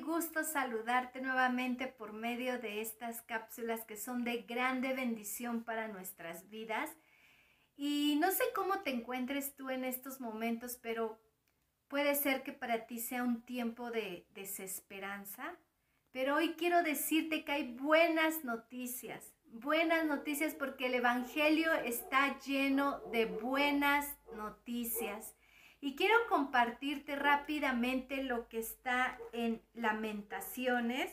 gusto saludarte nuevamente por medio de estas cápsulas que son de grande bendición para nuestras vidas. Y no sé cómo te encuentres tú en estos momentos, pero puede ser que para ti sea un tiempo de desesperanza. Pero hoy quiero decirte que hay buenas noticias, buenas noticias porque el Evangelio está lleno de buenas noticias. Y quiero compartirte rápidamente lo que está en Lamentaciones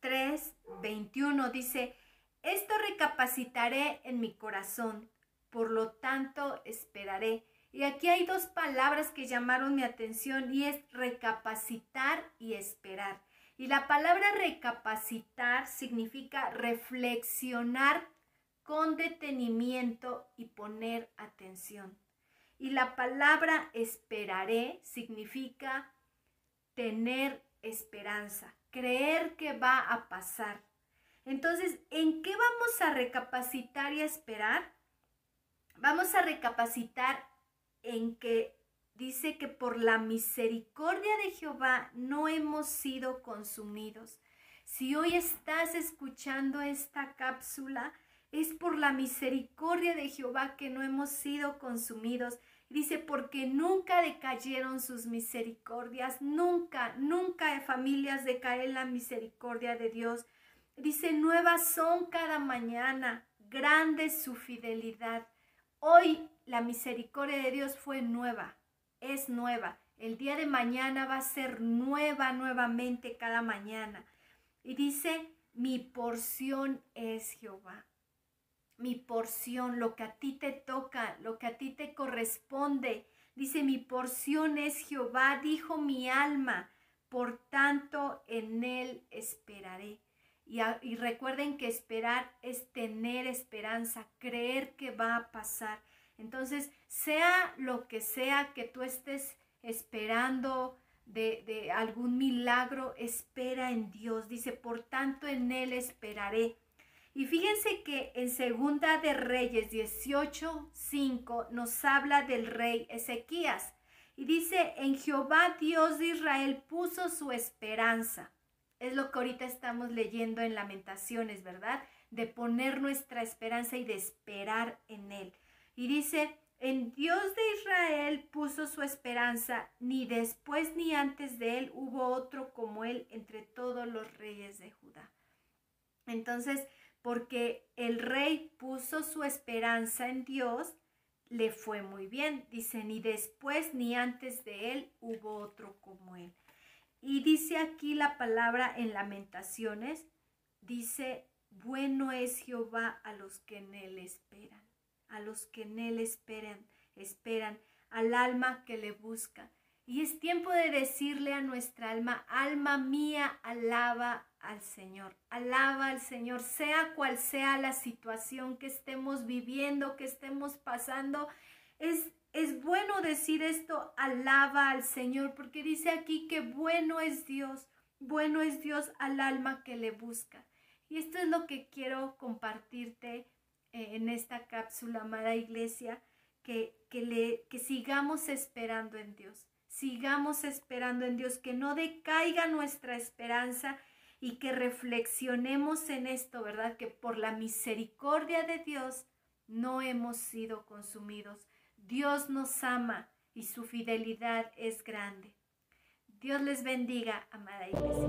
3, 21. Dice, esto recapacitaré en mi corazón, por lo tanto esperaré. Y aquí hay dos palabras que llamaron mi atención y es recapacitar y esperar. Y la palabra recapacitar significa reflexionar con detenimiento y poner atención. Y la palabra esperaré significa tener esperanza, creer que va a pasar. Entonces, ¿en qué vamos a recapacitar y esperar? Vamos a recapacitar en que dice que por la misericordia de Jehová no hemos sido consumidos. Si hoy estás escuchando esta cápsula, es por la misericordia de Jehová que no hemos sido consumidos. Dice, porque nunca decayeron sus misericordias, nunca, nunca familias decaen la misericordia de Dios. Dice, nuevas son cada mañana, grande su fidelidad. Hoy la misericordia de Dios fue nueva, es nueva. El día de mañana va a ser nueva nuevamente cada mañana. Y dice, mi porción es Jehová mi porción, lo que a ti te toca, lo que a ti te corresponde. Dice, mi porción es Jehová, dijo mi alma, por tanto en él esperaré. Y, y, recuerden que esperar es tener esperanza, creer que va a pasar. Entonces, sea lo que sea que tú estés esperando de, de algún milagro, espera en Dios. Dice, por tanto en Él esperaré. Y fíjense que en Segunda de Reyes 18:5 nos habla del rey Ezequías y dice, "En Jehová Dios de Israel puso su esperanza." Es lo que ahorita estamos leyendo en Lamentaciones, ¿verdad? De poner nuestra esperanza y de esperar en él. Y dice, en Dios de Israel puso su esperanza, ni después ni antes de él hubo otro como él entre todos los reyes de Judá. Entonces, porque el rey puso su esperanza en Dios, le fue muy bien. Dice, ni después ni antes de él hubo otro como él. Y dice aquí la palabra en lamentaciones, dice, bueno es Jehová a los que en él esperan, a los que en él esperan, esperan, al alma que le busca. Y es tiempo de decirle a nuestra alma, alma mía, alaba al Señor. Alaba al Señor, sea cual sea la situación que estemos viviendo, que estemos pasando. Es, es bueno decir esto, alaba al Señor, porque dice aquí que bueno es Dios, bueno es Dios al alma que le busca. Y esto es lo que quiero compartirte eh, en esta cápsula, amada iglesia, que, que, le, que sigamos esperando en Dios sigamos esperando en Dios, que no decaiga nuestra esperanza y que reflexionemos en esto, ¿verdad? Que por la misericordia de Dios no hemos sido consumidos. Dios nos ama y su fidelidad es grande. Dios les bendiga, amada iglesia.